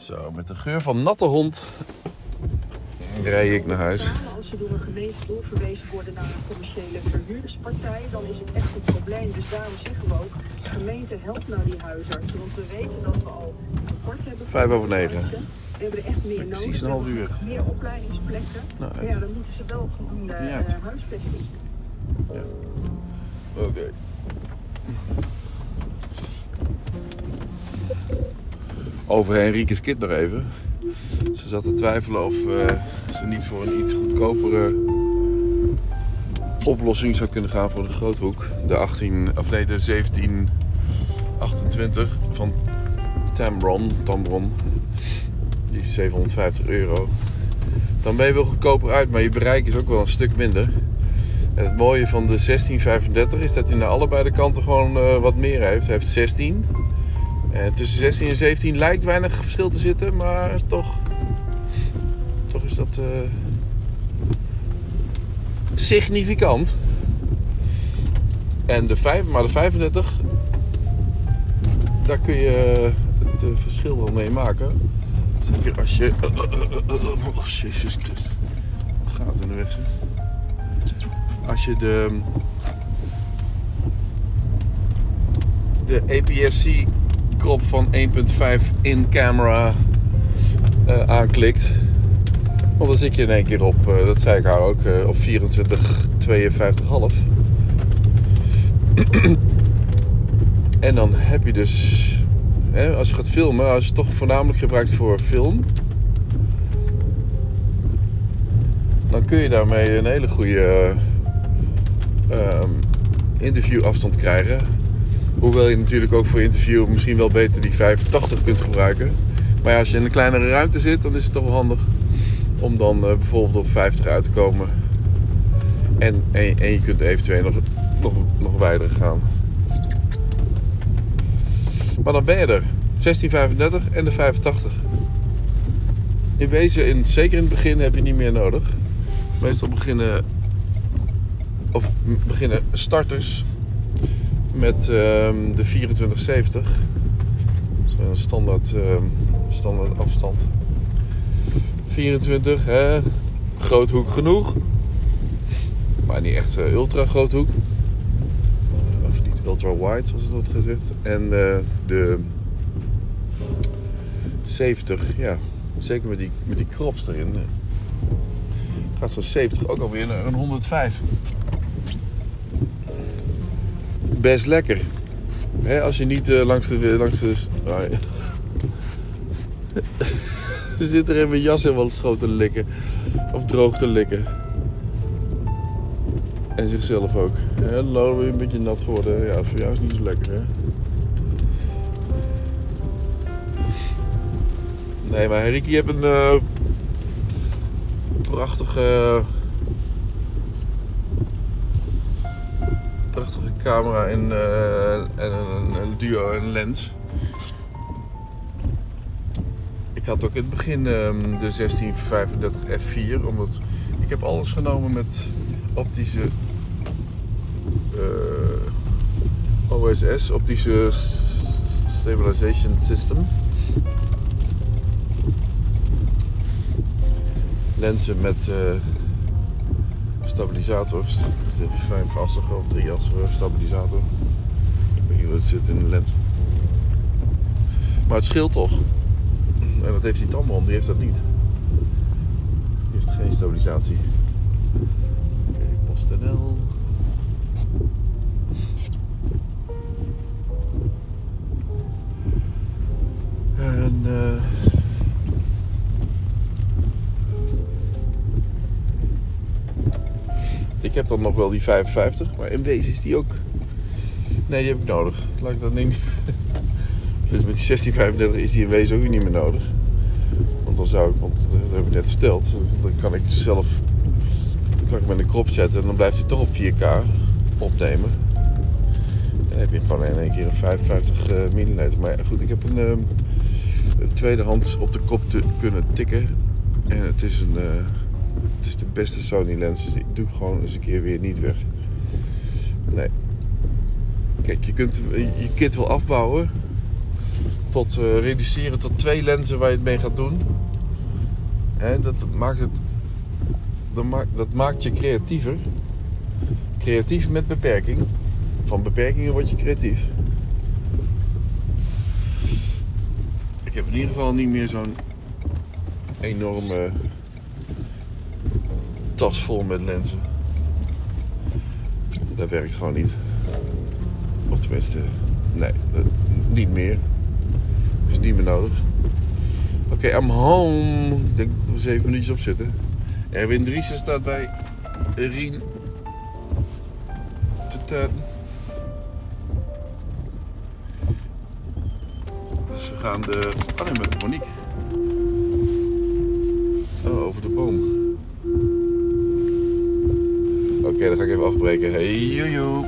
Zo, met de geur van natte hond rij ik naar huis. Als ze door een gemeente doorverwezen worden naar een commerciële verhuurderspartij, dan is het echt een probleem. Dus daarom zeggen we ook, gemeente helpt nou die huisartsen. Want we weten dat we al tekort hebben. Vijf over negen. We hebben er echt meer nodig. Precies een half uur. Meer opleidingsplekken. Nou, ja, dan moeten ze wel voldoende uit. eh, huisvesting. Over Henrike's kind nog even. Ze zat te twijfelen of eh, ze niet voor een iets goedkopere oplossing zou kunnen gaan voor de groothoek. De 18, of nee, de 1728 van Tambron. Tambron. Die is 750 euro. Dan ben je wel goedkoper uit, maar je bereik is ook wel een stuk minder. En het mooie van de 1635 is dat hij naar allebei de kanten gewoon eh, wat meer heeft. Hij heeft 16. En tussen 16 en 17 lijkt weinig verschil te zitten, maar toch, toch is dat eh, significant. En de 5, maar de 35, daar kun je het eh, verschil wel mee maken. Zeker als je. Oh, Jezus Christus. Gaat in de weg. zeg als je de, de APS-C krop van 1.5 in camera eh, aanklikt. Want dan zit je in één keer op, eh, dat zei ik haar ook, eh, op 24, 52,5. en dan heb je dus, hè, als je gaat filmen, als je het toch voornamelijk gebruikt voor film, dan kun je daarmee een hele goede ehm, interviewafstand krijgen. Hoewel je natuurlijk ook voor interview misschien wel beter die 85 kunt gebruiken. Maar ja, als je in een kleinere ruimte zit, dan is het toch wel handig om dan eh, bijvoorbeeld op 50 uit te komen. En, en, je kunt eventueel nog, nog, nog wijder gaan. Maar dan ben je er. 1635 en de 85. In wezen, in, zeker in het begin, heb je niet meer nodig. Meestal beginnen, of beginnen starters met ehm, de 2470. Dat is een standaard, ehm, standaard afstand. 24, hè? groothoek genoeg. Maar niet echt eh, ultra groothoek. Of niet ultra wide, zoals het wordt gezegd. En eh, de 70, ja, zeker met die, met die crops erin. eh, Gaat zo'n 70 ook alweer naar een 105. Best lekker. Als je niet eh, langs de... Langs de ah. Ze zit er in mijn jas helemaal schoon te likken. Of droog te likken. En zichzelf ook. Ja, Lolo weer een beetje nat geworden. Ja, voor jou is niet zo lekker, hè? Nee, maar Henrike, je hebt een eh, prachtige... Prachtige camera en, eh, en een, een duo en lens. Ik had ook in het begin ehm, de 1635 f4, omdat ik heb alles genomen met optische eh, OSS, optische Stabilization System. Lenzen met eh, stabilisators, de vijfassige of drieassige stabilisator. Ik weet niet hoe het zit in de lens. Maar het scheelt toch. En dat heeft die Tamron, die heeft dat niet. Die heeft geen stabilisatie. Oké, PostNL. En eh ik heb dan nog wel die 55, maar in wezen is die ook. Nee, die heb ik nodig. Laat ik dat niet. Dus met die 1635 is die in wezen ook niet meer nodig. Want dan zou ik, want dat heb ik net verteld, dan kan ik zelf kan ik hem in de krop zetten en dan blijft hij toch op 4K opnemen. En dan heb je gewoon in één keer een 55 eh, mm. Maar goed, ik heb een, ehm, een tweedehands op de kop kunnen tikken. En het is, een, eh, het is de beste Sony lens. Die doe ik gewoon eens een keer weer niet weg. Nee. Kijk, je kunt je kit wel afbouwen. tot eh, reduceren tot twee lenzen waar je het mee gaat doen. En dat maakt het. Dat maakt, dat maakt je creatiever. Creatief met beperking. Van beperkingen word je creatief. Ik heb in ieder geval niet meer zo'n enorme tas vol met lenzen. Dat werkt gewoon niet. Of tenminste, nee, niet meer. Is niet meer nodig. Oké, I'm home. Ik denk dat we zeven minuutjes op zitten. Erwin Driessen staat bij Rien te tuin. Dus we gaan de... Oh nee, met Monique. Oké, dan ga ik even afbreken. Hey, joejoe.